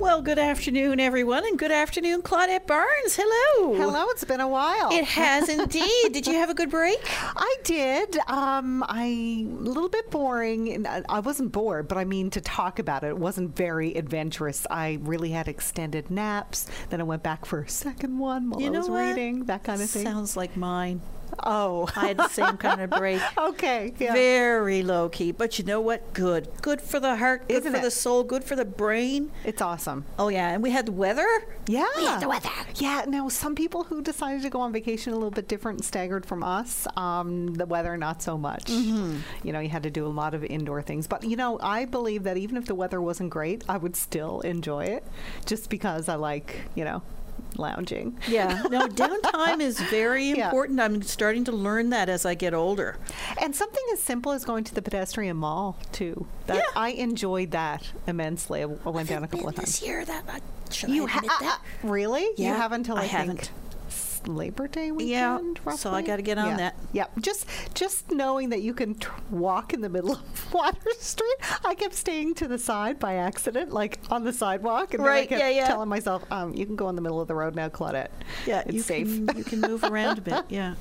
Well, good afternoon, everyone, and good afternoon, Claudette Barnes. Hello. Hello, it's been a while. It has indeed. did you have a good break? I did. Um, I a little bit boring. I wasn't bored, but I mean to talk about it. It wasn't very adventurous. I really had extended naps. Then I went back for a second one while You I was what? reading. That kind of thing. Sounds like mine. Oh, I had the same kind of break. okay. Yeah. Very low key, but you know what? Good. Good for the heart, good Isn't for it? the soul, good for the brain. It's awesome. Oh, yeah. And we had the weather. Yeah. We had the weather. Yeah. Now, some people who decided to go on vacation a little bit different staggered from us, um, the weather not so much. Mm-hmm. You know, you had to do a lot of indoor things. But, you know, I believe that even if the weather wasn't great, I would still enjoy it just because I like, you know, lounging. Yeah. No, downtime is very Yeah. important. I'm starting to learn that as I get older. And something as simple as going to the pedestrian mall, too. That Yeah. I enjoyed that immensely. I I went down a couple of times. This year, that I, You I ha- that? uh, uh, really? You Yeah, have until I, I think Labor Day weekend. Yeah, roughly? so I gotta get on yeah. that. Yeah, just just knowing that you can tr- walk in the middle of Water Street. I kept staying to the side by accident, like on the sidewalk, and then I kept yeah, yeah. telling myself, um, "You can go in the middle of the road now, Claudette. Yeah, it's you safe." Can, you can move around a bit. Yeah.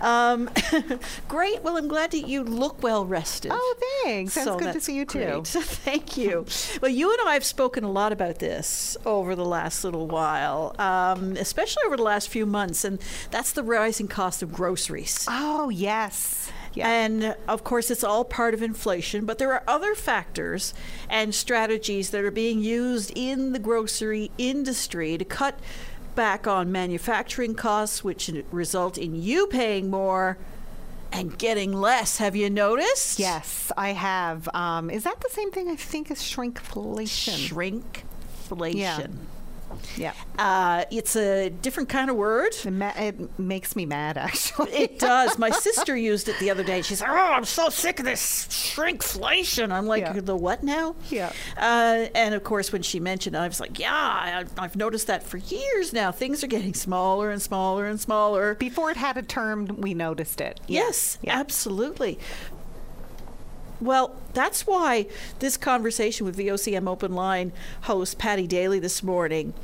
Um, great. Well, I'm glad that you look well rested. Oh, thanks. Sounds good to see you, too. Thank you. Well, you and I have spoken a lot about this over the last little while, um, especially over the last few months, and that's the rising cost of groceries. oh yes. Yeah. And of course, it's all part of inflation, but there are other factors and strategies that are being used in the grocery industry to cut back on manufacturing costs, which result in you paying more and getting less. Have you noticed? Yes, I have. Um, is that the same thing? I think as shrinkflation. Shrinkflation. yeah. Uh, it's a different kind of word. It, ma- it makes me mad, actually. It does. My sister used it the other day. She's like, "Oh, I'm so sick of this shrinkflation." I'm like, Yeah. "The what now?" Yeah. Uh, and of course, when she mentioned, it, I was like, "Yeah, I, I've noticed that for years now. Things are getting smaller and smaller and smaller." Before it had a term, we noticed it. Yeah. Yes, Yeah. absolutely. Well, that's why this conversation with VOCM Open Line host Paddy Daly this morning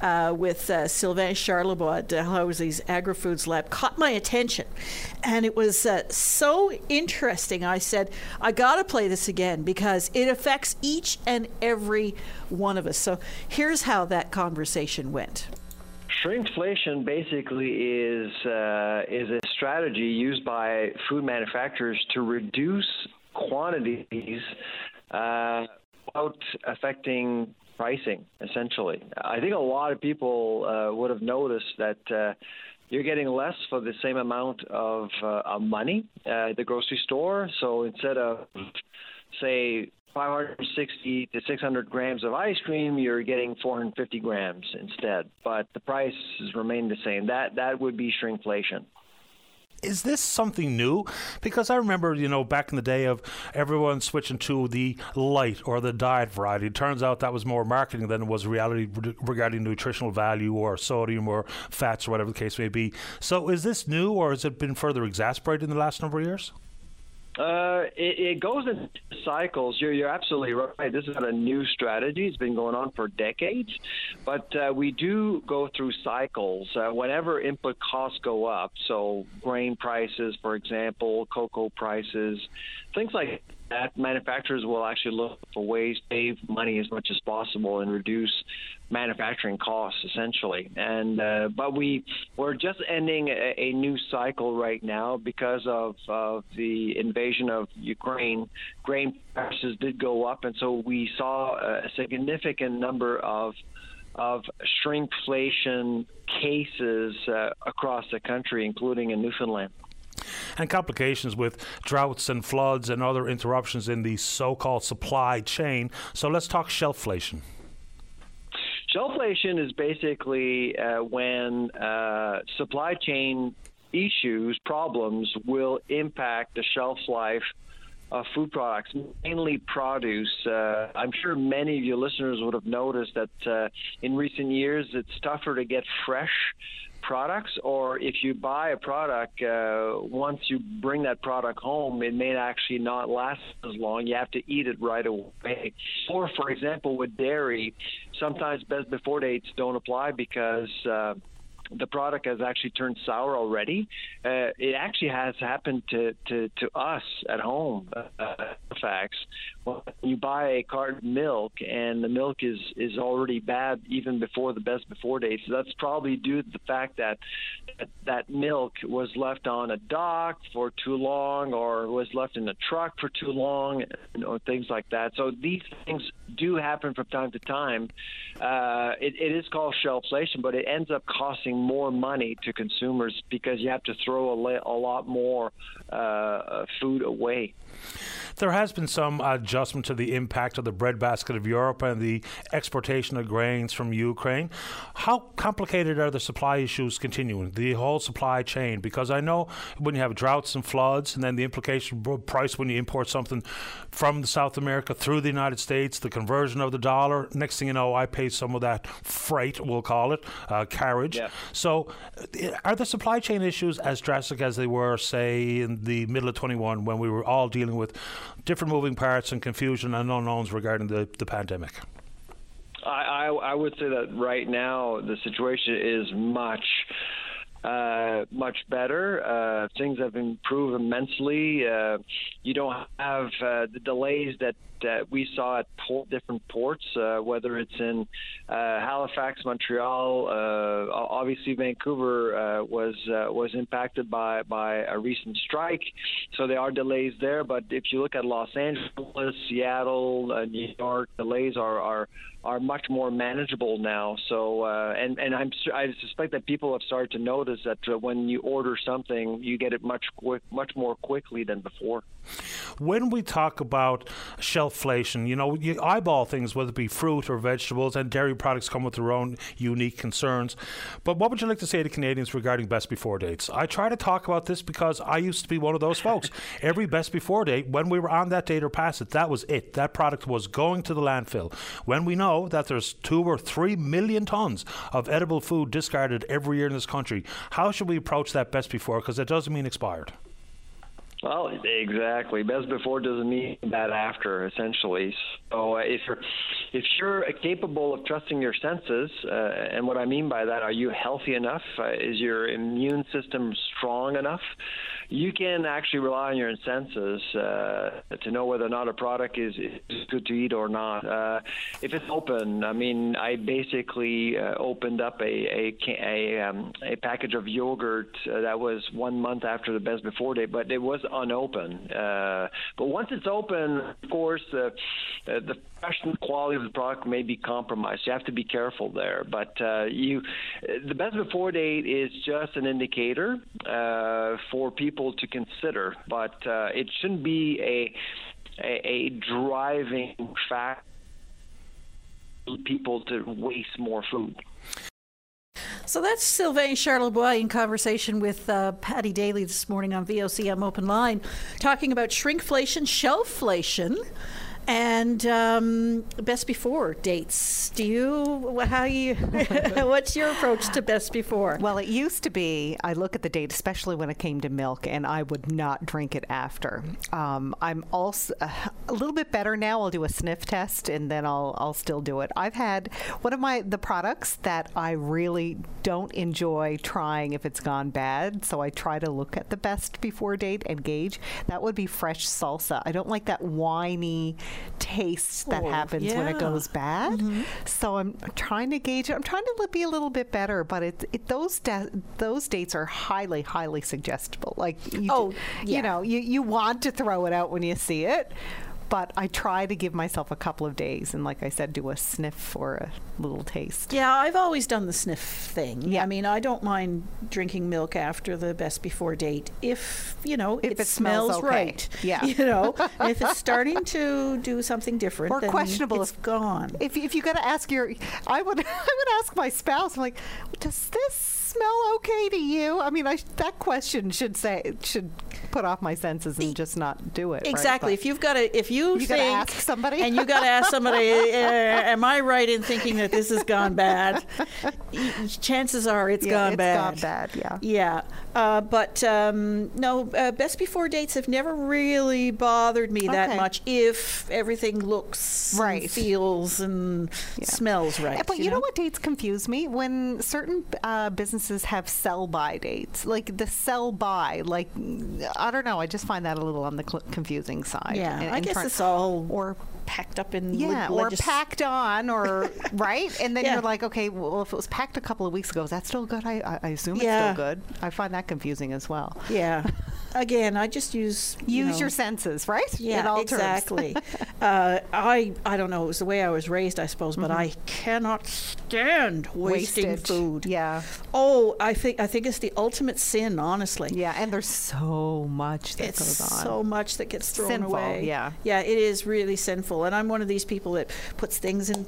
uh, with uh, Sylvain Charlebois at Dalhousie's Agri-Foods Lab caught my attention. And it was uh, so interesting. I said, I got to play this again because it affects each and every one of us. So here's how that conversation went. Shrinkflation basically is uh, is a strategy used by food manufacturers to reduce quantities uh, without affecting pricing. Essentially, I think a lot of people uh, would have noticed that. Uh, you're getting less for the same amount of, uh, money uh, at the grocery store. So instead of, say, 560 to 600 grams of ice cream, you're getting 450 grams instead. But the prices remain the same. That that would be shrinkflation. Is this something new? Because I remember, you know, back in the day of everyone switching to the light or the diet variety. It turns out that was more marketing than it was reality re- regarding nutritional value or sodium or fats or whatever the case may be. So is this new or has it been further exacerbated in the last number of years? Uh, it, it goes in cycles. You're, you're absolutely right. This is not a new strategy. It's been going on for decades. But uh, we do go through cycles. Uh, whenever input costs go up, so grain prices, for example, cocoa prices, things like that, manufacturers will actually look for ways to save money as much as possible and reduce manufacturing costs essentially and uh, but we we're just ending a, a new cycle right now because of, of the invasion of Ukraine grain prices did go up and so we saw a significant number of of shrinkflation cases uh, across the country including in Newfoundland and complications with droughts and floods and other interruptions in the so-called supply chain. So let's talk shelfflation. Shelfflation is basically uh, when uh, supply chain issues, problems will impact the shelf life of food products, mainly produce. Uh, I'm sure many of your listeners would have noticed that uh, in recent years it's tougher to get fresh products, or if you buy a product, uh, once you bring that product home, it may actually not last as long. You have to eat it right away. Or, for example, with dairy, sometimes best before dates don't apply because. Uh, the product has actually turned sour already. Uh, it actually has happened to, to, to us at home, uh, facts. Well, you buy a carton of milk and the milk is, is already bad even before the best before date. So that's probably due to the fact that that milk was left on a dock for too long or was left in a truck for too long or things like that. So these things do happen from time to time. Uh, it, it is called shelflation, but it ends up costing more money to consumers because you have to throw a, a lot more uh, food away. There has been some adjustment to the impact of the breadbasket of Europe and the exportation of grains from Ukraine. How complicated are the supply issues continuing, the whole supply chain? Because I know when you have droughts and floods, and then the implication price when you import something from South America through the United States, the conversion of the dollar. Next thing you know, I pay some of that freight, we'll call it, uh, carriage. Yeah. So, are the supply chain issues as drastic as they were, say, in the middle of 21 when we were all dealing with different moving parts and confusion and unknowns regarding the, the pandemic? I, I, I would say that right now the situation is much uh, much better. Uh, things have improved immensely. Uh, you don't have uh, the delays that we saw at different ports, uh, whether it's in Halifax, Montreal. Obviously, Vancouver was was impacted by by a recent strike, so there are delays there. But if you look at Los Angeles, Seattle, New York, delays are are are much more manageable now. So, uh, and and I'm I suspect that people have started to notice that uh, when you order something, you get it much quick, much more quickly than before. When we talk about shelfflation, you know, you eyeball things, whether it be fruit or vegetables, and dairy products come with their own unique concerns. But what would you like to say to Canadians regarding best before dates? I try to talk about this because I used to be one of those folks. Every best before date, when we were on that date or past it, that was it. That product was going to the landfill. When we know that there's two or three million tons of edible food discarded every year in this country, how should we approach that best before? Because it doesn't mean expired. Well, exactly. Best before doesn't mean bad after, essentially. So uh, if you're if you're capable of trusting your senses, uh, and what I mean by that, are you healthy enough? Uh, is your immune system strong enough? You can actually rely on your senses uh, to know whether or not a product is, is good to eat or not. Uh, if it's open, I mean, I basically uh, opened up a a a, um, a package of yogurt uh, that was one month after the best before date, but it was unopened. Uh, but once it's open, of course, the the freshness quality of the product may be compromised. You have to be careful there. But uh, you, the best before date is just an indicator for people people to consider, but uh, it shouldn't be a a, a driving factor people to waste more food. So that's Sylvain Charlebois in conversation with uh, Paddy Daly this morning on VOCM Open Line, talking about shrinkflation, shelfflation and um, best before dates. Do you how you what's your approach to best before? Well, it used to be I look at the date, especially when it came to milk, and I would not drink it after. Um, I'm also uh, a little bit better now. I'll do a sniff test and then I'll I'll still do it. I've had one of my the products that I really don't enjoy trying if it's gone bad, so I try to look at the best before date and gauge. That would be fresh salsa. I don't like that winey taste that oh, happens yeah. when it goes bad. Mm-hmm. So I'm trying to gauge it. I'm trying to be a little bit better, but it, it those de- those dates are highly highly suggestible. Like you, oh, yeah. you know, you you want to throw it out when you see it, but I try to give myself a couple of days and, like I said, do a sniff or a little taste. Yeah, I've always done the sniff thing. Yeah. I mean, I don't mind drinking milk after the best before date if, you know, if it, it smells, smells okay. right. Yeah. You know, if it's starting to do something different or questionable, it's gone. If, if you got to ask your, I would, I would ask my spouse, I'm like, does this smell okay to you? I mean, I, that question should say should put off my senses and just not do it. Exactly. But- If you've got to, if you, You think, ask somebody. and you got to ask somebody, uh, am I right in thinking that this has gone bad? Chances are it's yeah, gone it's bad. gone bad. Yeah. Yeah, uh, but um, no, uh, best before dates have never really bothered me that Okay. much if everything looks, and Right. feels, and Yeah. smells right. But you know what dates confuse me? When certain uh, businesses have sell by dates, like the sell by, like I don't know. I just find that a little on the cl- confusing side. Yeah, And- I and guess try- it's all or packed up in yeah, or packed on, or right, and then Yeah. you're like, okay, well, if it was packed a couple of weeks ago, is that still good? I, I, assume Yeah. it's still good. I find that confusing as well. Yeah. Again, I just use you Use know, your senses, right? Yeah, In all terms. exactly. uh, I I don't know. It was the way I was raised, I suppose, but I cannot stand wasting Wastage. food. Yeah, Oh, I think I think it's the ultimate sin, honestly. yeah, and there's so much that It's goes on. so much that gets thrown Sinful, away. yeah. Yeah, it is really sinful. And I'm one of these people that puts things in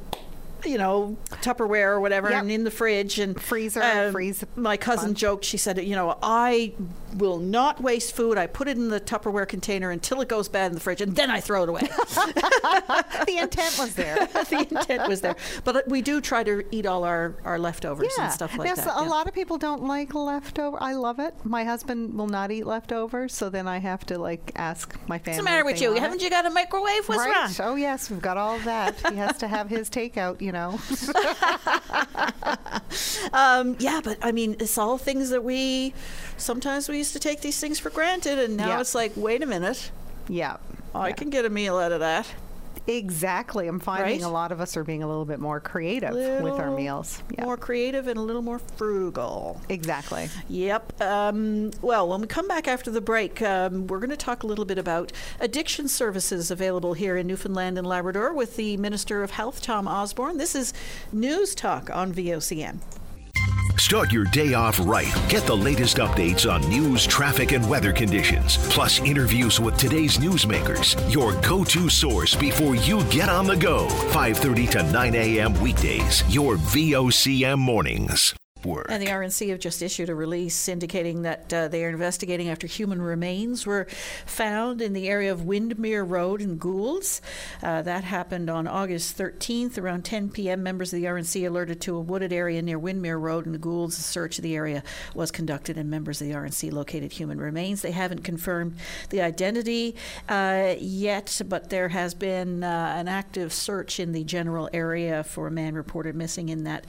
you know, Tupperware or whatever, Yep. and in the fridge and Freezer, um, freeze My cousin bunch. joked. She said, "You know, I will not waste food. I put it in the Tupperware container until it goes bad in the fridge, and then I throw it away." the intent was there. the intent was there, but uh, we do try to eat all our, our leftovers and stuff like now, that. so a yeah. lot of people don't like leftover. I love it. My husband will not eat leftovers, so then I have to like ask my family. What's the matter with you? Haven't it. you got a microwave? What's right? wrong? Oh yes, we've got all that. he has to have his takeout, you know. Um, yeah, but I mean, it's all things that we sometimes we used to take these things for granted, and now Yeah. it's like, wait a minute, yeah. I Yeah. can get a meal out of that. Exactly. I'm finding Right? a lot of us are being a little bit more creative with our meals. Yeah. More creative and a little more frugal. Exactly. Yep. Um, well, when we come back after the break, um, we're going to talk a little bit about addiction services available here in Newfoundland and Labrador with the Minister of Health, Tom Osborne. This is News Talk on VOCM. Start your day off right. Get the latest updates on news, traffic, and weather conditions, plus interviews with today's newsmakers. Your go-to source before you get on the go. 5:30 to 9 a.m. weekdays. Your VOCM mornings. Work. And the RNC have just issued a release indicating that uh, they are investigating after human remains were found in the area of Windmere Road in Goulds. Uh, that happened on August 13th. Around 10 p.m., members of the RNC alerted to a wooded area near Windmere Road in Goulds. A search of the area was conducted, and members of the RNC located human remains. They haven't confirmed the identity uh, yet, but there has been uh, an active search in the general area for a man reported missing in that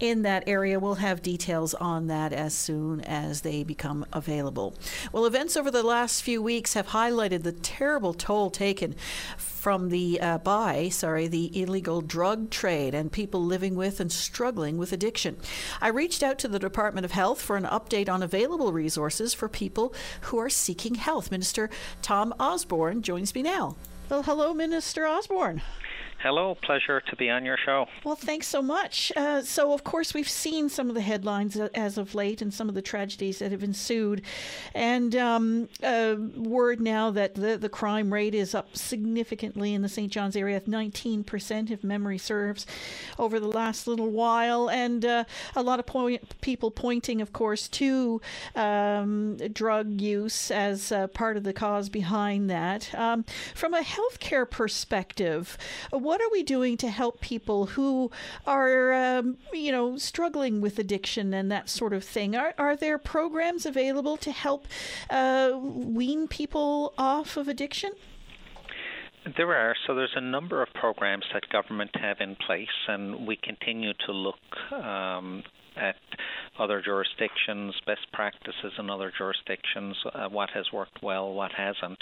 in that area. We'll have details on that as soon as they become available. Well, events over the last few weeks have highlighted the terrible toll taken from the uh, by sorry the illegal drug trade and people living with and struggling with addiction. I reached out to the Department of Health for an update on available resources for people who are seeking health. Minister Tom Osborne joins me now. Well, hello, Minister Osborne. Hello, pleasure to be on your show. Well, thanks so much. Uh, so, of course, we've seen some of the headlines as of late and some of the tragedies that have ensued. And um, uh, word now that the, the crime rate is up significantly in the St. John's area, 19%, if memory serves, over the last little while. And uh, a lot of point, people pointing, of course, to um, drug use as uh, part of the cause behind that. Um, from a healthcare perspective, what are we doing to help people who are, um, you know, struggling with addiction and that sort of thing? Are, are there programs available to help uh, wean people off of addiction? There are. So there's a number of programs that government have in place, and we continue to look um, at other jurisdictions, best practices in other jurisdictions, uh, what has worked well, what hasn't.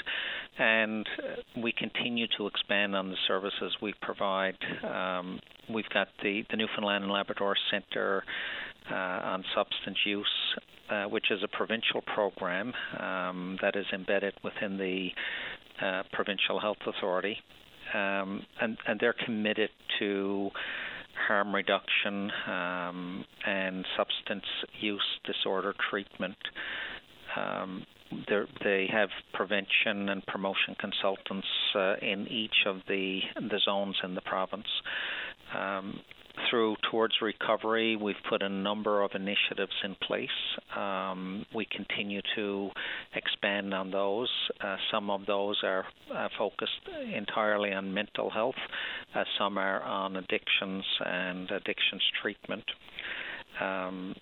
And we continue to expand on the services we provide. Um, we've got the, the Newfoundland and Labrador Centre uh, on Substance Use, uh, which is a provincial program um, that is embedded within the uh, provincial health authority, um, and and they're committed to harm reduction um, and substance use disorder treatment. Um, they have prevention and promotion consultants uh, in each of the the zones in the province. Um, through Towards Recovery, we've put a number of initiatives in place. Um, we continue to expand on those. Uh, some of those are uh, focused entirely on mental health, uh, some are on addictions and addictions treatment. Um,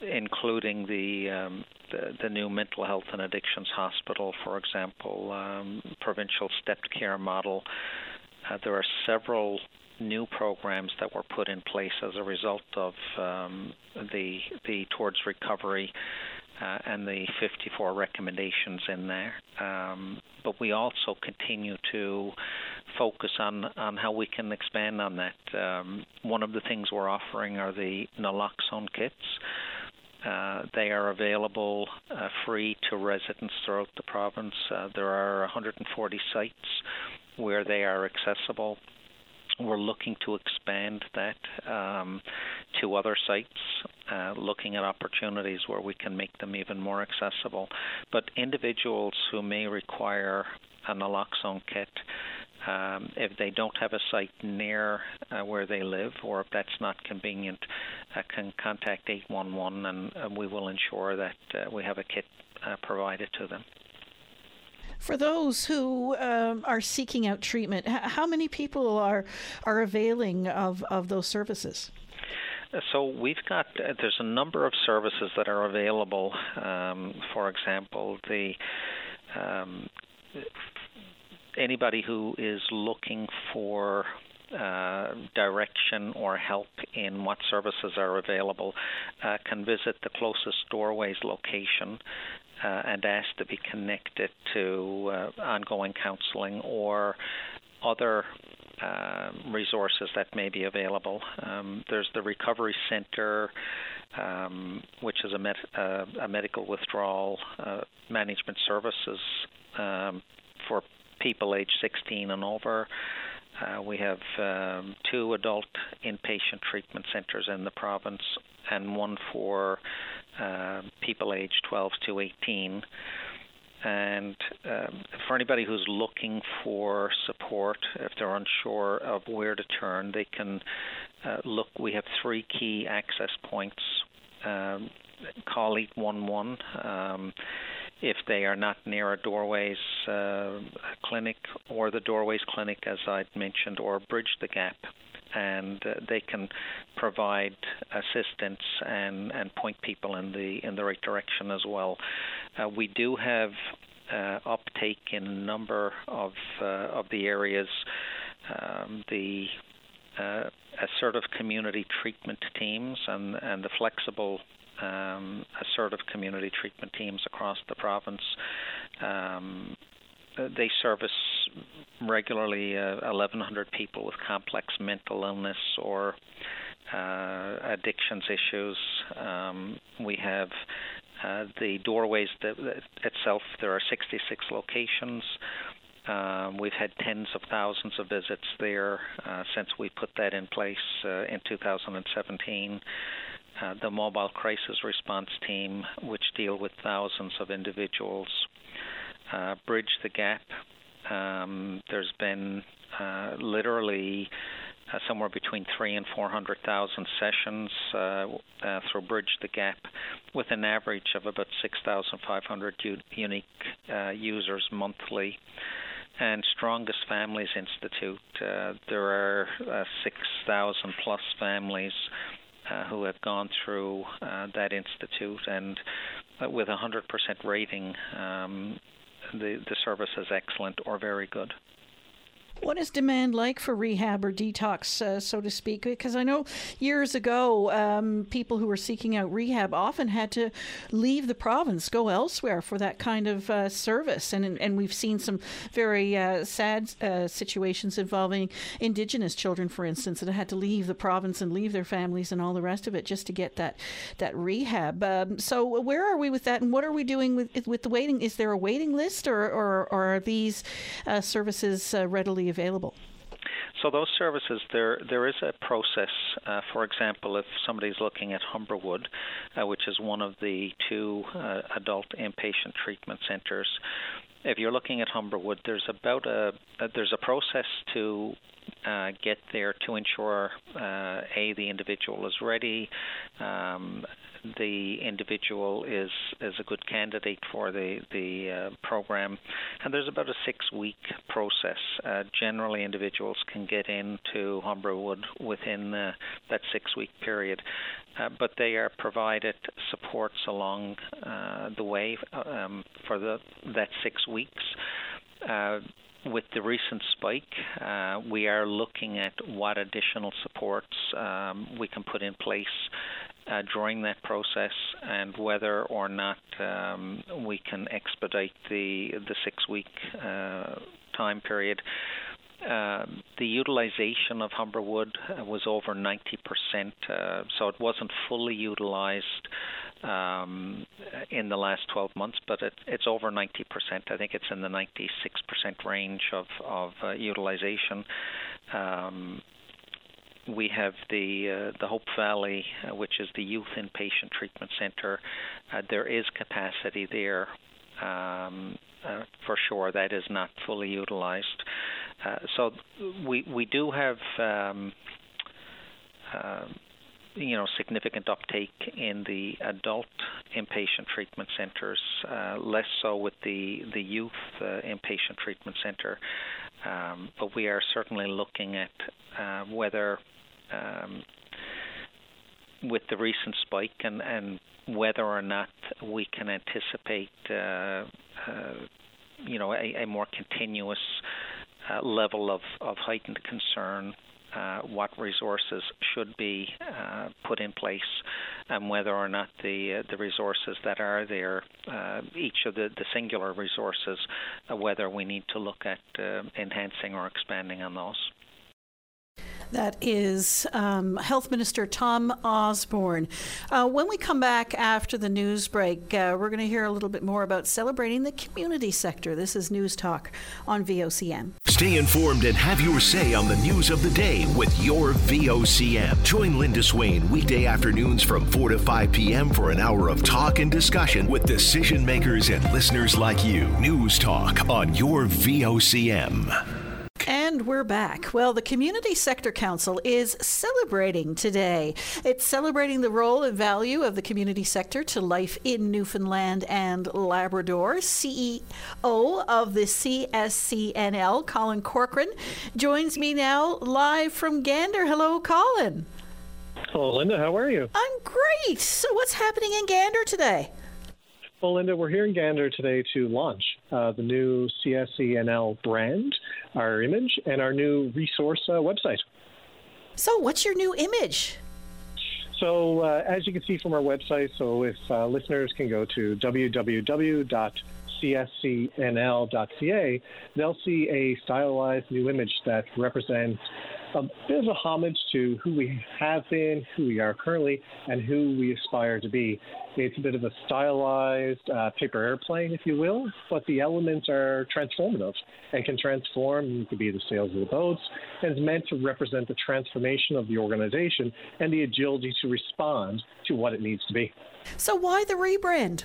including the, um, the, the new mental health and addictions hospital, for example, um, provincial stepped care model. Uh, there are several new programs that were put in place as a result of um, the the towards recovery uh, and the 54 recommendations in there. Um, but we also continue to focus on on how we can expand on that. Um, one of the things we're offering are the naloxone kits. Uh, they are available uh, free to residents throughout the province. Uh, there are 140 sites where they are accessible we're looking to expand that um, to other sites, uh, looking at opportunities where we can make them even more accessible. But individuals who may require a naloxone kit, um, if they don't have a site near uh, where they live, or if that's not convenient, uh, can contact 811, and uh, we will ensure that uh, we have a kit uh, provided to them. For those who um, are seeking out treatment, how many people are are availing of, of those services? So we've got uh, there's a number of services that are available. Um, for example, the um, anybody who is looking for uh, direction or help in what services are available uh, can visit the closest doorways location uh, and asked to be connected to uh, ongoing counseling or other uh, resources that may be available. Um, there's the Recovery Center, um, which is a, med- uh, a medical withdrawal uh, management services um, for people age 16 and over. Uh, we have um, two adult inpatient treatment centers in the province and one for uh, people aged 12 to 18. And um, for anybody who's looking for support, if they're unsure of where to turn, they can uh, look. We have three key access points. Um, call 811 um, if they are not near a Doorways uh, clinic or the Doorways clinic, as I mentioned, or Bridge the Gap and uh, they can provide assistance and, and point people in the in the right direction as well. Uh, we do have uh, uptake in a number of uh, of the areas. Um, the uh, assertive community treatment teams and, and the flexible um, assertive community treatment teams across the province um, they service regularly uh, 1,100 people with complex mental illness or uh, addictions issues. Um, we have uh, the doorways that, that itself. There are 66 locations. Um, we've had tens of thousands of visits there uh, since we put that in place uh, in 2017. Uh, the mobile crisis response team, which deal with thousands of individuals uh, bridge the gap. Um, there's been uh, literally uh, somewhere between three and four hundred thousand sessions uh, uh, through Bridge the Gap, with an average of about six thousand five hundred u- unique uh, users monthly. And Strongest Families Institute, there are uh, 6,000 plus families uh, who have gone through uh, that institute, and uh, with a 100% rating, um, the, the service is excellent or very good. What is demand like for rehab or detox, uh, so to speak? Because I know years ago, um, people who were seeking out rehab often had to leave the province, go elsewhere for that kind of uh, service, and and we've seen some very uh, sad uh, situations involving Indigenous children, for instance, that had to leave the province and leave their families and all the rest of it just to get that that rehab. Um, so where are we with that, and what are we doing with with the waiting? Is there a waiting list, or or, or are these uh, services uh, readily available? So those services, there there is a process. Uh, for example, if somebody's looking at Humberwood, uh, which is one of the two uh, adult inpatient treatment centres, if you're looking at Humberwood, there's about a there's a process to uh, get there to ensure uh, a the individual is ready, um, the individual is is a good candidate for the the uh, program, and there's about a six week process. Uh, generally, individuals can get into Humberwood within that six week period, uh, but they are provided supports along uh, the way um, for the that six weeks. With the recent spike, uh, we are looking at what additional supports um, we can put in place uh, during that process and whether or not um, we can expedite the the six week uh, time period. Uh, the utilization of Humberwood uh, was over 90%, uh, so it wasn't fully utilized um, in the last 12 months, but it, it's over 90%. I think it's in the 96% range of, of uh, utilization. Um, we have the uh, the Hope Valley, uh, which is the youth inpatient treatment center. Uh, there is capacity there um, uh, for sure. That is not fully utilized. Uh, so we we do have. Uh, you know, significant uptake in the adult inpatient treatment centres, less so with the the youth inpatient treatment centre. Um, but we are certainly looking at whether um, with the recent spike and, and whether or not we can anticipate, uh, uh, you know, a, a more continuous uh, level of, of heightened concern. Uh, what resources should be uh, put in place, and whether or not the uh, the resources that are there, each of the, the singular resources, whether we need to look at enhancing or expanding on those. That is um, Health Minister Tom Osborne. Uh, when we come back after the news break, uh, we're going to hear a little bit more about celebrating the community sector. This is News Talk on VOCM. Stay informed and have your say on the news of the day with your VOCM. Join Linda Swain weekday afternoons from 4 to 5 p.m. for an hour of talk and discussion with decision makers and listeners like you. News Talk on your VOCM. And we're back. Well, the Community Sector Council is celebrating today. It's celebrating the role and value of the community sector to life in Newfoundland and Labrador. CEO of the CSCNL, Colin Corcoran, joins me now live from Gander. Hello, Colin. Hello, Linda. How are you? I'm great. So, what's happening in Gander today? Well, Linda, we're here in Gander today to launch uh, the new CSCNL brand, our image, and our new resource uh, website. So, what's your new image? So, uh, as you can see from our website, so if uh, listeners can go to www.cscnl.ca, they'll see a stylized new image that represents a bit of a homage to who we have been, who we are currently, and who we aspire to be. It's a bit of a stylized uh, paper airplane, if you will, but the elements are transformative and can transform. Could be the sails of the boats, and it's meant to represent the transformation of the organization and the agility to respond to what it needs to be. So, why the rebrand?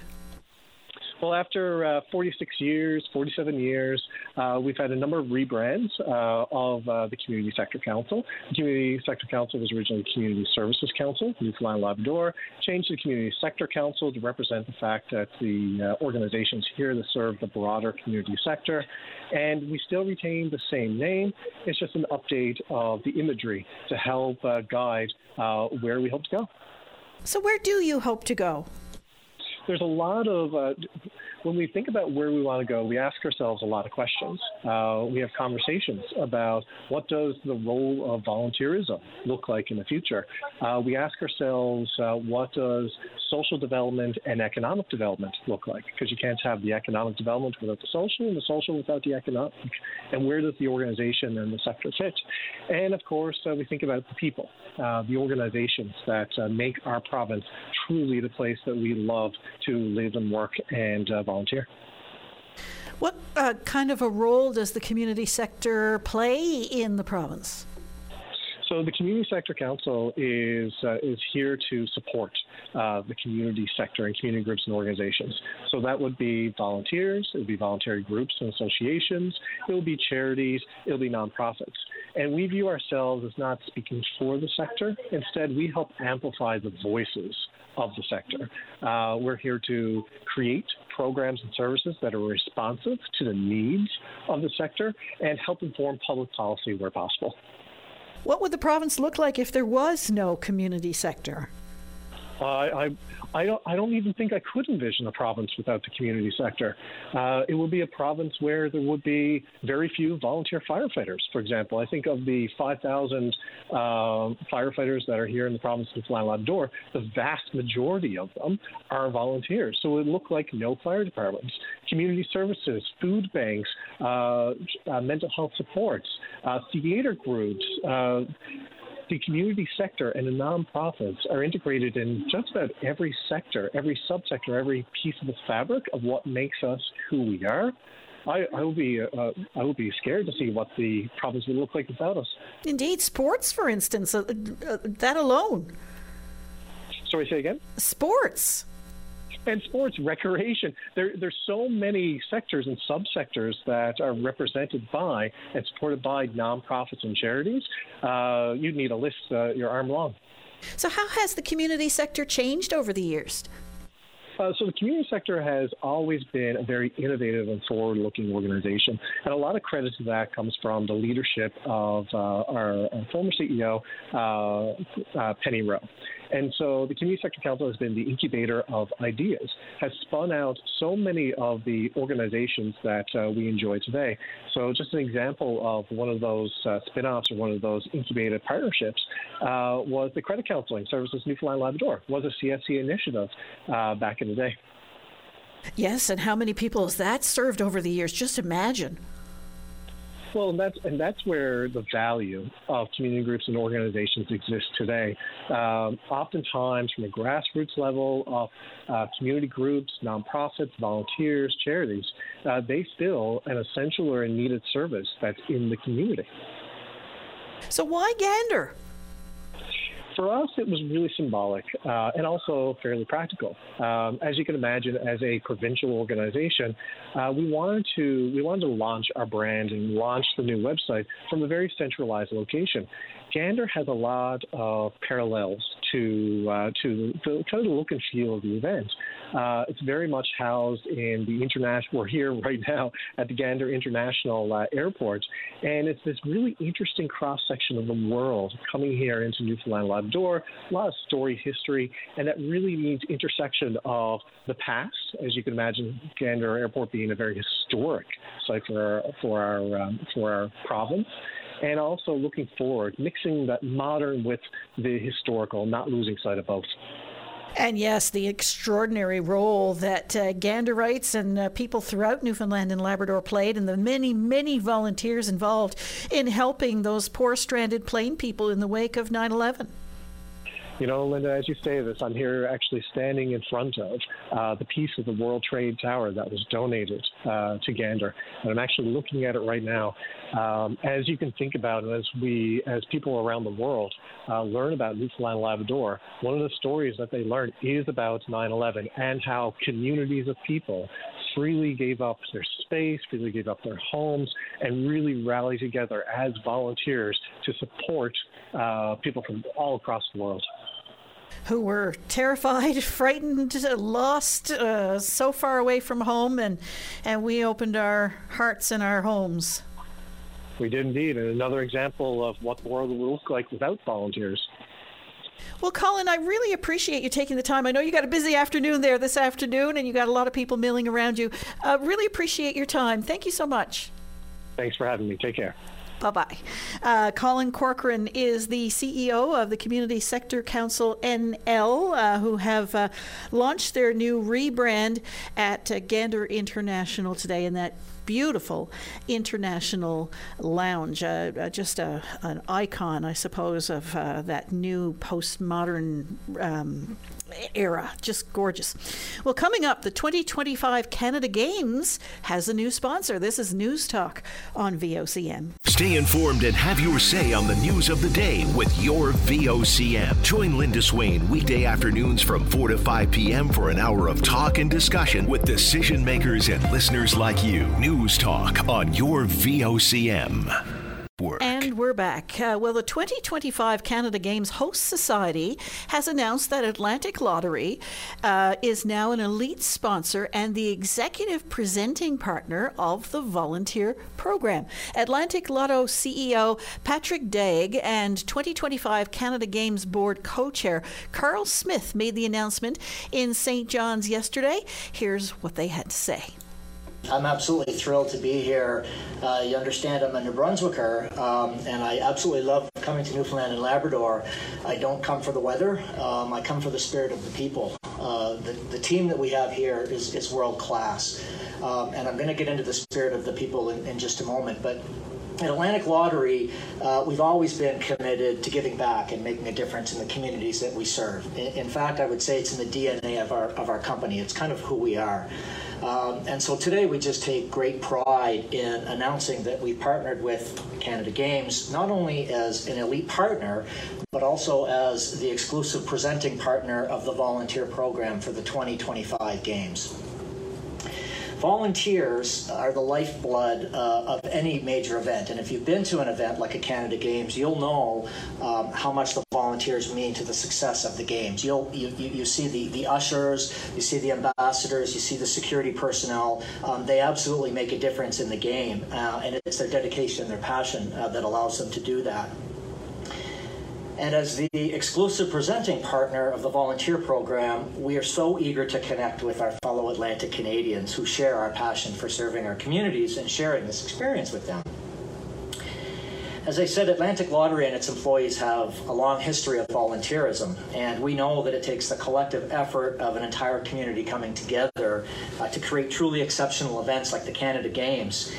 Well, after uh, 46 years, 47 years, uh, we've had a number of rebrands uh, of uh, the Community Sector Council. The Community Sector Council was originally Community Services Council, Newfoundland Labrador, changed to Community Sector Council to represent the fact that the uh, organizations here that serve the broader community sector. And we still retain the same name. It's just an update of the imagery to help uh, guide where we hope to go. So, where do you hope to go? There's a lot of uh, when we think about where we want to go, we ask ourselves a lot of questions. Uh, we have conversations about what does the role of volunteerism look like in the future. Uh, we ask ourselves uh, what does social development and economic development look like? Because you can't have the economic development without the social, and the social without the economic. And where does the organization and the sector fit? And of course, uh, we think about the people, uh, the organizations that make our province truly the place that we love to live and work and uh, volunteer. What uh, kind of a role does the community sector play in the province? So the Community Sector Council is uh, is here to support uh, the community sector and community groups and organizations. So that would be volunteers, it would be voluntary groups and associations, it will be charities, it will be nonprofits. And we view ourselves as not speaking for the sector. Instead, we help amplify the voices of the sector. Uh, we're here to create programs and services that are responsive to the needs of the sector and help inform public policy where possible. What would the province look like if there was no community sector? I, I don't, I don't even think I could envision a province without the community sector. Uh, it would be a province where there would be very few volunteer firefighters, for example. I think of the 5,000 uh, firefighters that are here in the province of Newfoundland Labrador, the vast majority of them are volunteers. So it would look like no fire departments, community services, food banks, uh, uh mental health supports, uh, theater groups the community sector and the nonprofits are integrated in just about every sector, every subsector, every piece of the fabric of what makes us who we are. I, I will be uh, I will be scared to see what the province would look like without us. Indeed, sports, for instance, uh, uh, that alone. Sorry, say again. Sports and sports, recreation. There, there's so many sectors and subsectors that are represented by and supported by nonprofits and charities. Uh, you'd need a list uh, your arm long. So, how has the community sector changed over the years? Uh, so the community sector has always been a very innovative and forward-looking organization, and a lot of credit to that comes from the leadership of uh, our, our, former CEO, uh, uh, Penny Rowe. And so the Community Sector Council has been the incubator of ideas, has spun out so many of the organizations that uh, we enjoy today. So just an example of one of those uh, spin-offs or one of those incubated partnerships uh, was the Credit Counseling Services Newfoundland Labrador, was a CSC initiative uh, back in the day. Yes, and how many people has that served over the years? Just imagine. Well, and that's and that's where the value of community groups and organizations exists today. Um, oftentimes, from a grassroots level of uh, community groups, nonprofits, volunteers, charities, uh, they fill an essential or a needed service that's in the community. So why Gander? For us, it was really symbolic uh, and also fairly practical. Um, as you can imagine, as a provincial organization, uh, we wanted to we wanted to launch our brand and launch the new website from a very centralized location. Gander has a lot of parallels to uh, to the look and feel of the event. Uh, it's very much housed in the international. We're here right now at the Gander International uh, Airport, and it's this really interesting cross section of the world coming here into Newfoundland Labrador. A lot of story, history, and that really means intersection of the past, as you can imagine, Gander Airport being a very historic site for for our um, for our province and also looking forward, mixing that modern with the historical, not losing sight of both. And yes, the extraordinary role that uh, Ganderites and uh, people throughout Newfoundland and Labrador played, and the many, many volunteers involved in helping those poor stranded plane people in the wake of 9 11. You know, Linda, as you say this, I'm here actually standing in front of uh, the piece of the World Trade Tower that was donated uh, to Gander, and I'm actually looking at it right now. Um, as you can think about it, as we, as people around the world uh, learn about Newfoundland Labrador, one of the stories that they learn is about 9/11 and how communities of people freely gave up their space, freely gave up their homes, and really rallied together as volunteers to support uh, people from all across the world who were terrified, frightened, lost, uh, so far away from home, and and we opened our hearts and our homes. We did indeed, and another example of what the world would look like without volunteers. Well, Colin, I really appreciate you taking the time. I know you got a busy afternoon there this afternoon, and you got a lot of people milling around you. Uh, really appreciate your time. Thank you so much. Thanks for having me. Take care. Bye bye. Uh, Colin Corcoran is the CEO of the Community Sector Council NL, uh, who have uh, launched their new rebrand at uh, Gander International today, and that beautiful international lounge, uh, uh, just a, an icon, I suppose, of uh, that new postmodern. Um, era. Just gorgeous. Well, coming up, the 2025 Canada Games has a new sponsor. This is News Talk on VOCM. Stay informed and have your say on the news of the day with your VOCM. Join Linda Swain weekday afternoons from 4 to 5 p.m. for an hour of talk and discussion with decision makers and listeners like you. News Talk on your VOCM. Work. And we're back. Uh, well, the 2025 Canada Games Host Society has announced that Atlantic Lottery uh, is now an elite sponsor and the executive presenting partner of the volunteer program. Atlantic Lotto CEO Patrick Daigle and 2025 Canada Games Board co chair Carl Smith made the announcement in St. John's yesterday. Here's what they had to say. I'm absolutely thrilled to be here. Uh, you understand I'm a New Brunswicker, um, and I absolutely love coming to Newfoundland and Labrador. I don't come for the weather, um, I come for the spirit of the people. Uh, the, the team that we have here is, is world class. Um, and I'm going to get into the spirit of the people in, in just a moment. But at Atlantic Lottery, uh, we've always been committed to giving back and making a difference in the communities that we serve. In, in, fact, I would say it's in the DNA of our, of our company. It's kind of who we are. Um, and so today we just take great pride in announcing that we partnered with Canada Games not only as an elite partner, but also as the exclusive presenting partner of the volunteer program for the 2025 Games. Volunteers are the lifeblood uh, of any major event, and if you've been to an event like a Canada Games, you'll know um, how much the volunteers mean to the success of the games. You'll you, you, see the, the ushers, you see the ambassadors, you see the security personnel. Um, they absolutely make a difference in the game, uh, and it's their dedication and their passion uh, that allows them to do that. And as the exclusive presenting partner of the volunteer program, we are so eager to connect with our fellow Atlantic Canadians who share our passion for serving our communities and sharing this experience with them. As I said, Atlantic Lottery and its employees have a long history of volunteerism, and we know that it takes the collective effort of an entire community coming together uh, to create truly exceptional events like the Canada Games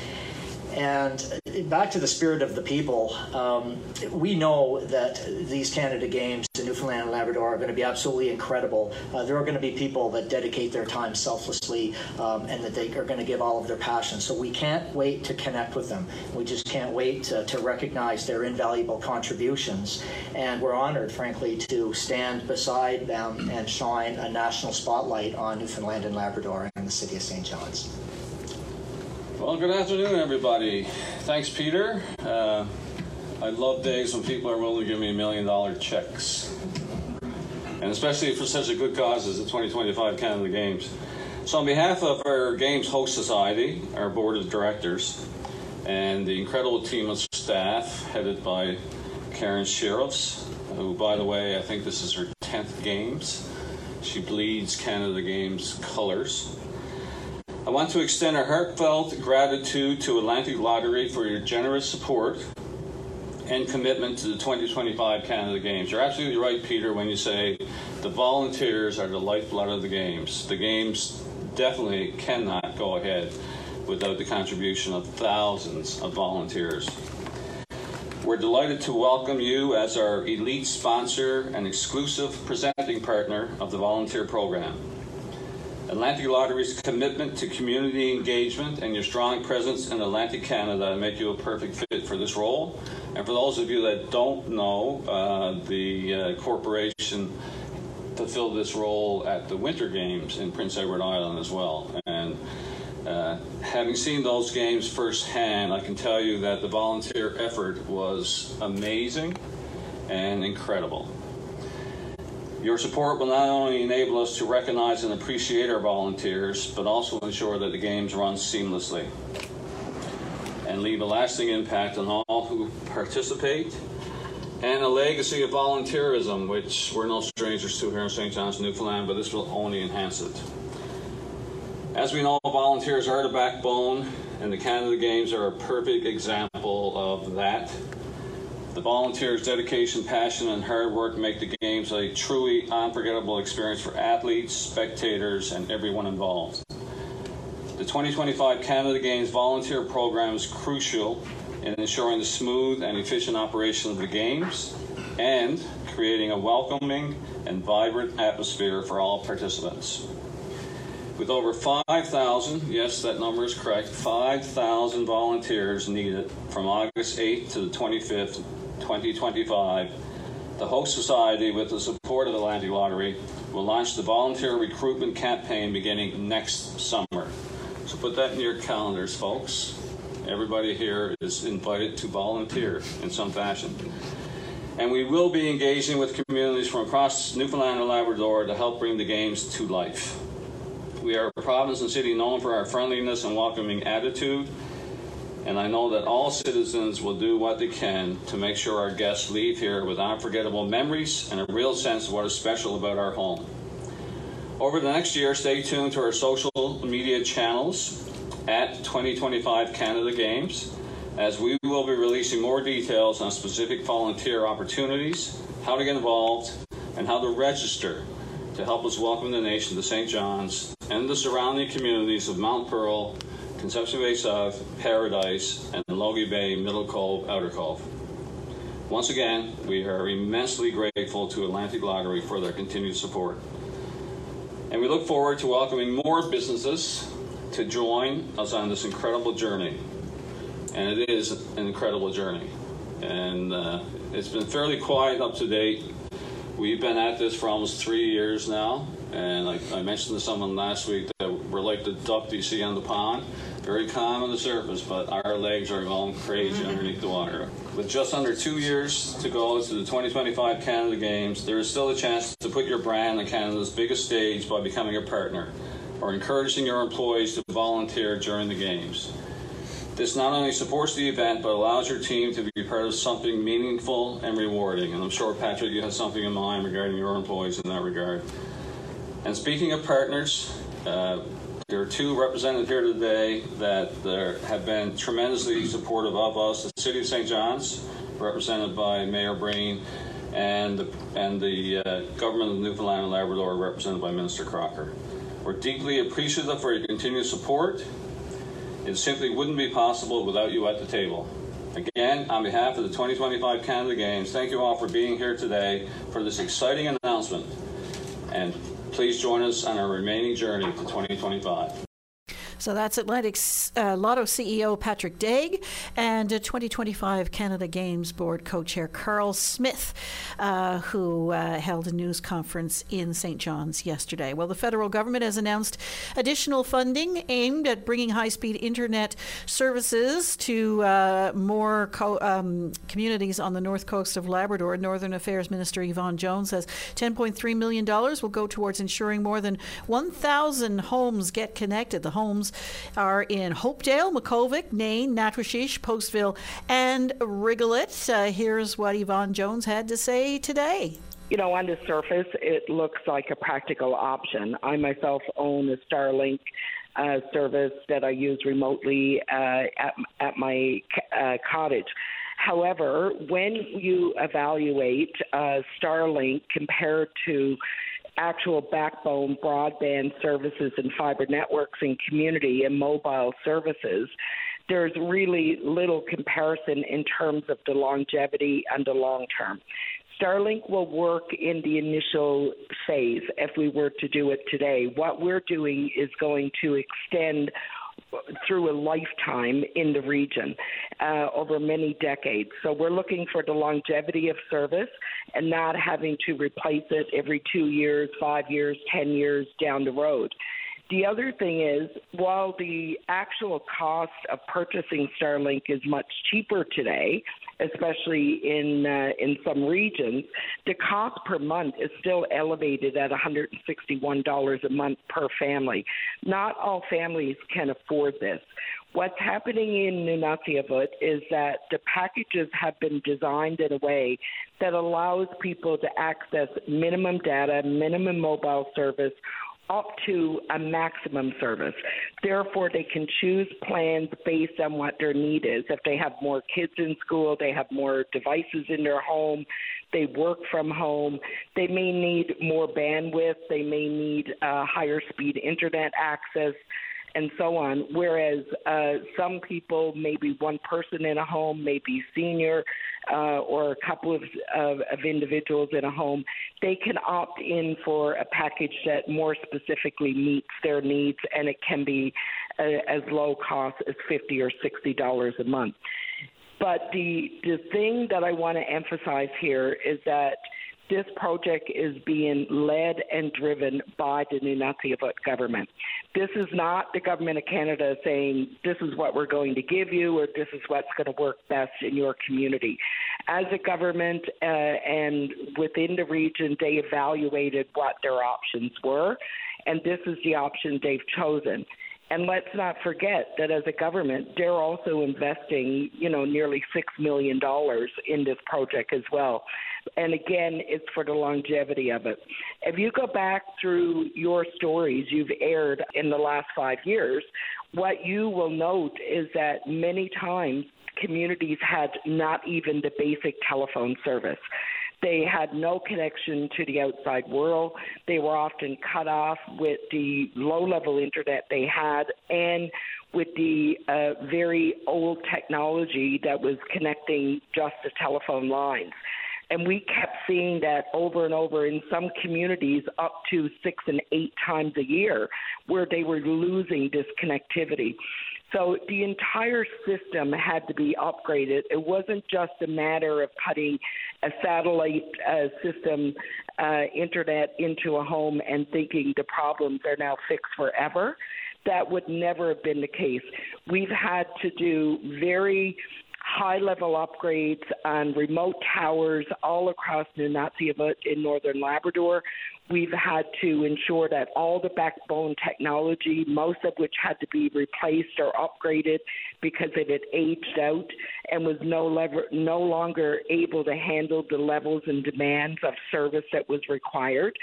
and back to the spirit of the people, um, we know that these Canada Games in Newfoundland and Labrador are going to be absolutely incredible. Uh, there are going to be people that dedicate their time selflessly um, and that they are going to give all of their passion. So we can't wait to connect with them. We just can't wait to, to recognize their invaluable contributions. And we're honored, frankly, to stand beside them and shine a national spotlight on Newfoundland and Labrador and the city of St. John's. Well, good afternoon, everybody. Thanks, Peter. Uh, I love days when people are willing to give me million dollar checks, and especially for such a good cause as the 2025 Canada Games. So, on behalf of our Games Host Society, our board of directors, and the incredible team of staff headed by Karen Sheriffs, who, by the way, I think this is her 10th Games. She bleeds Canada Games colors. I want to extend our heartfelt gratitude to Atlantic Lottery for your generous support and commitment to the 2025 Canada Games. You're absolutely right, Peter, when you say the volunteers are the lifeblood of the Games. The Games definitely cannot go ahead without the contribution of thousands of volunteers. We're delighted to welcome you as our elite sponsor and exclusive presenting partner of the volunteer program. Atlantic Lottery's commitment to community engagement and your strong presence in Atlantic Canada make you a perfect fit for this role. And for those of you that don't know, uh, the uh, corporation fulfilled this role at the Winter Games in Prince Edward Island as well. And uh, having seen those games firsthand, I can tell you that the volunteer effort was amazing and incredible. Your support will not only enable us to recognize and appreciate our volunteers, but also ensure that the games run seamlessly and leave a lasting impact on all who participate and a legacy of volunteerism, which we're no strangers to here in St. John's, Newfoundland, but this will only enhance it. As we know, volunteers are the backbone, and the Canada Games are a perfect example of that. The volunteers' dedication, passion, and hard work make the Games a truly unforgettable experience for athletes, spectators, and everyone involved. The 2025 Canada Games volunteer program is crucial in ensuring the smooth and efficient operation of the Games and creating a welcoming and vibrant atmosphere for all participants. With over 5,000, yes, that number is correct, 5,000 volunteers needed from August 8th to the 25th, 2025, the host society, with the support of the Atlantic Lottery, will launch the volunteer recruitment campaign beginning next summer. So put that in your calendars, folks. Everybody here is invited to volunteer in some fashion. And we will be engaging with communities from across Newfoundland and Labrador to help bring the games to life. We are a province and city known for our friendliness and welcoming attitude, and I know that all citizens will do what they can to make sure our guests leave here with unforgettable memories and a real sense of what is special about our home. Over the next year, stay tuned to our social media channels at 2025 Canada Games, as we will be releasing more details on specific volunteer opportunities, how to get involved, and how to register to help us welcome the nation to St. John's and the surrounding communities of Mount Pearl, Conception Bay South, Paradise, and Logie Bay, Middle Cove, Outer Cove. Once again, we are immensely grateful to Atlantic Lottery for their continued support. And we look forward to welcoming more businesses to join us on this incredible journey. And it is an incredible journey. And uh, it's been fairly quiet up to date. We've been at this for almost three years now. And like I mentioned to someone last week that we're like the duck you see on the pond, very calm on the surface, but our legs are going crazy underneath the water. With just under two years to go to the 2025 Canada Games, there is still a chance to put your brand on Canada's biggest stage by becoming a partner or encouraging your employees to volunteer during the Games. This not only supports the event, but allows your team to be part of something meaningful and rewarding. And I'm sure, Patrick, you have something in mind regarding your employees in that regard. And speaking of partners, uh, there are two represented here today that have been tremendously supportive of us. The City of St. John's, represented by Mayor Breen, and the, and the uh, government of Newfoundland and Labrador, represented by Minister Crocker. We're deeply appreciative for your continued support. It simply wouldn't be possible without you at the table. Again, on behalf of the 2025 Canada Games, thank you all for being here today for this exciting announcement. And please join us on our remaining journey to 2025. So that's Atlantic's uh, Lotto CEO Patrick Daigle and uh, 2025 Canada Games Board co chair Carl Smith, uh, who uh, held a news conference in St. John's yesterday. Well, the federal government has announced additional funding aimed at bringing high speed internet services to uh, more co- um, communities on the north coast of Labrador. Northern Affairs Minister Yvonne Jones says $10.3 million will go towards ensuring more than 1,000 homes get connected. The homes are in Hopedale, Makkovik, Nain, Natuashish, Postville, and Rigolet. Uh, here's what Yvonne Jones had to say today. You know, on the surface, it looks like a practical option. I myself own a Starlink uh, service that I use remotely uh, at, at my uh, cottage. However, when you evaluate uh, Starlink compared to actual backbone broadband services and fiber networks and community and mobile services, there's really little comparison in terms of the longevity and the long term. Starlink will work in the initial phase if we were to do it today. What we're doing is going to extend through a lifetime in the region uh, over many decades. So we're looking for the longevity of service and not having to replace it every two years, five years, ten years down the road. The other thing is, while the actual cost of purchasing Starlink is much cheaper today, especially in uh, in some regions, the cost per month is still elevated at $161 a month per family. Not all families can afford this. What's happening in Nunavut is that the packages have been designed in a way that allows people to access minimum data, minimum mobile service up to a maximum service. Therefore, they can choose plans based on what their need is. If they have more kids in school, they have more devices in their home, they work from home, they may need more bandwidth, they may need uh, higher speed internet access. And so on. Whereas uh, some people, maybe one person in a home, maybe senior, uh, or a couple of, of, of individuals in a home, they can opt in for a package that more specifically meets their needs, and it can be uh, as low cost as fifty or sixty dollars a month. But the the thing that I want to emphasize here is that this project is being led and driven by the Nunatsiavut government. This is not the government of Canada saying this is what we're going to give you or this is what's going to work best in your community. As a government uh, and within the region, they evaluated what their options were, and this is the option they've chosen. And let's not forget that as a government, they're also investing, you know, nearly six million dollars in this project as well. And again, it's for the longevity of it. If you go back through your stories you've aired in the last five years, what you will note is that many times communities had not even the basic telephone service. They had no connection to the outside world. They were often cut off with the low level internet they had and with the uh, very old technology that was connecting just the telephone lines. And we kept seeing that over and over in some communities up to six and eight times a year where they were losing this connectivity. So the entire system had to be upgraded. It wasn't just a matter of putting a satellite uh, system uh, internet into a home and thinking the problems are now fixed forever. That would never have been the case. We've had to do very high level upgrades on remote towers all across Nunatsiavut in northern Labrador. We've had to ensure that all the backbone technology, most of which had to be replaced or upgraded because it had aged out and was no, lever- no longer able to handle the levels and demands of service that was required.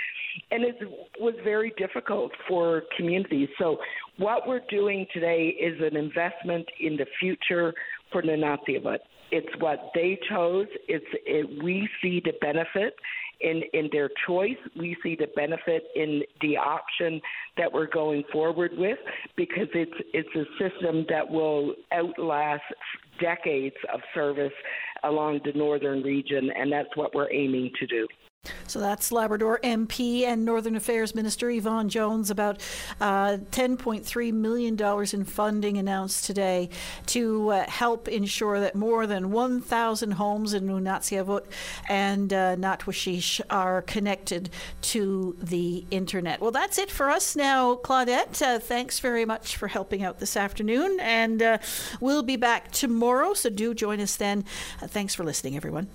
And it was very difficult for communities. So, what we're doing today is an investment in the future for Nunatsiavut. It's what they chose. It's it, we see the benefit in in their choice. We see the benefit in the option that we're going forward with because it's it's a system that will outlast decades of service along the northern region, and that's what we're aiming to do. So that's Labrador MP and Northern Affairs Minister Yvonne Jones about uh, $10.3 million in funding announced today to uh, help ensure that more than 1,000 homes in Nunatsiavut and uh, Natuashish are connected to the internet. Well, that's it for us now, Claudette. Uh, thanks very much for helping out this afternoon, and uh, we'll be back tomorrow, so do join us then. Uh, thanks for listening, everyone.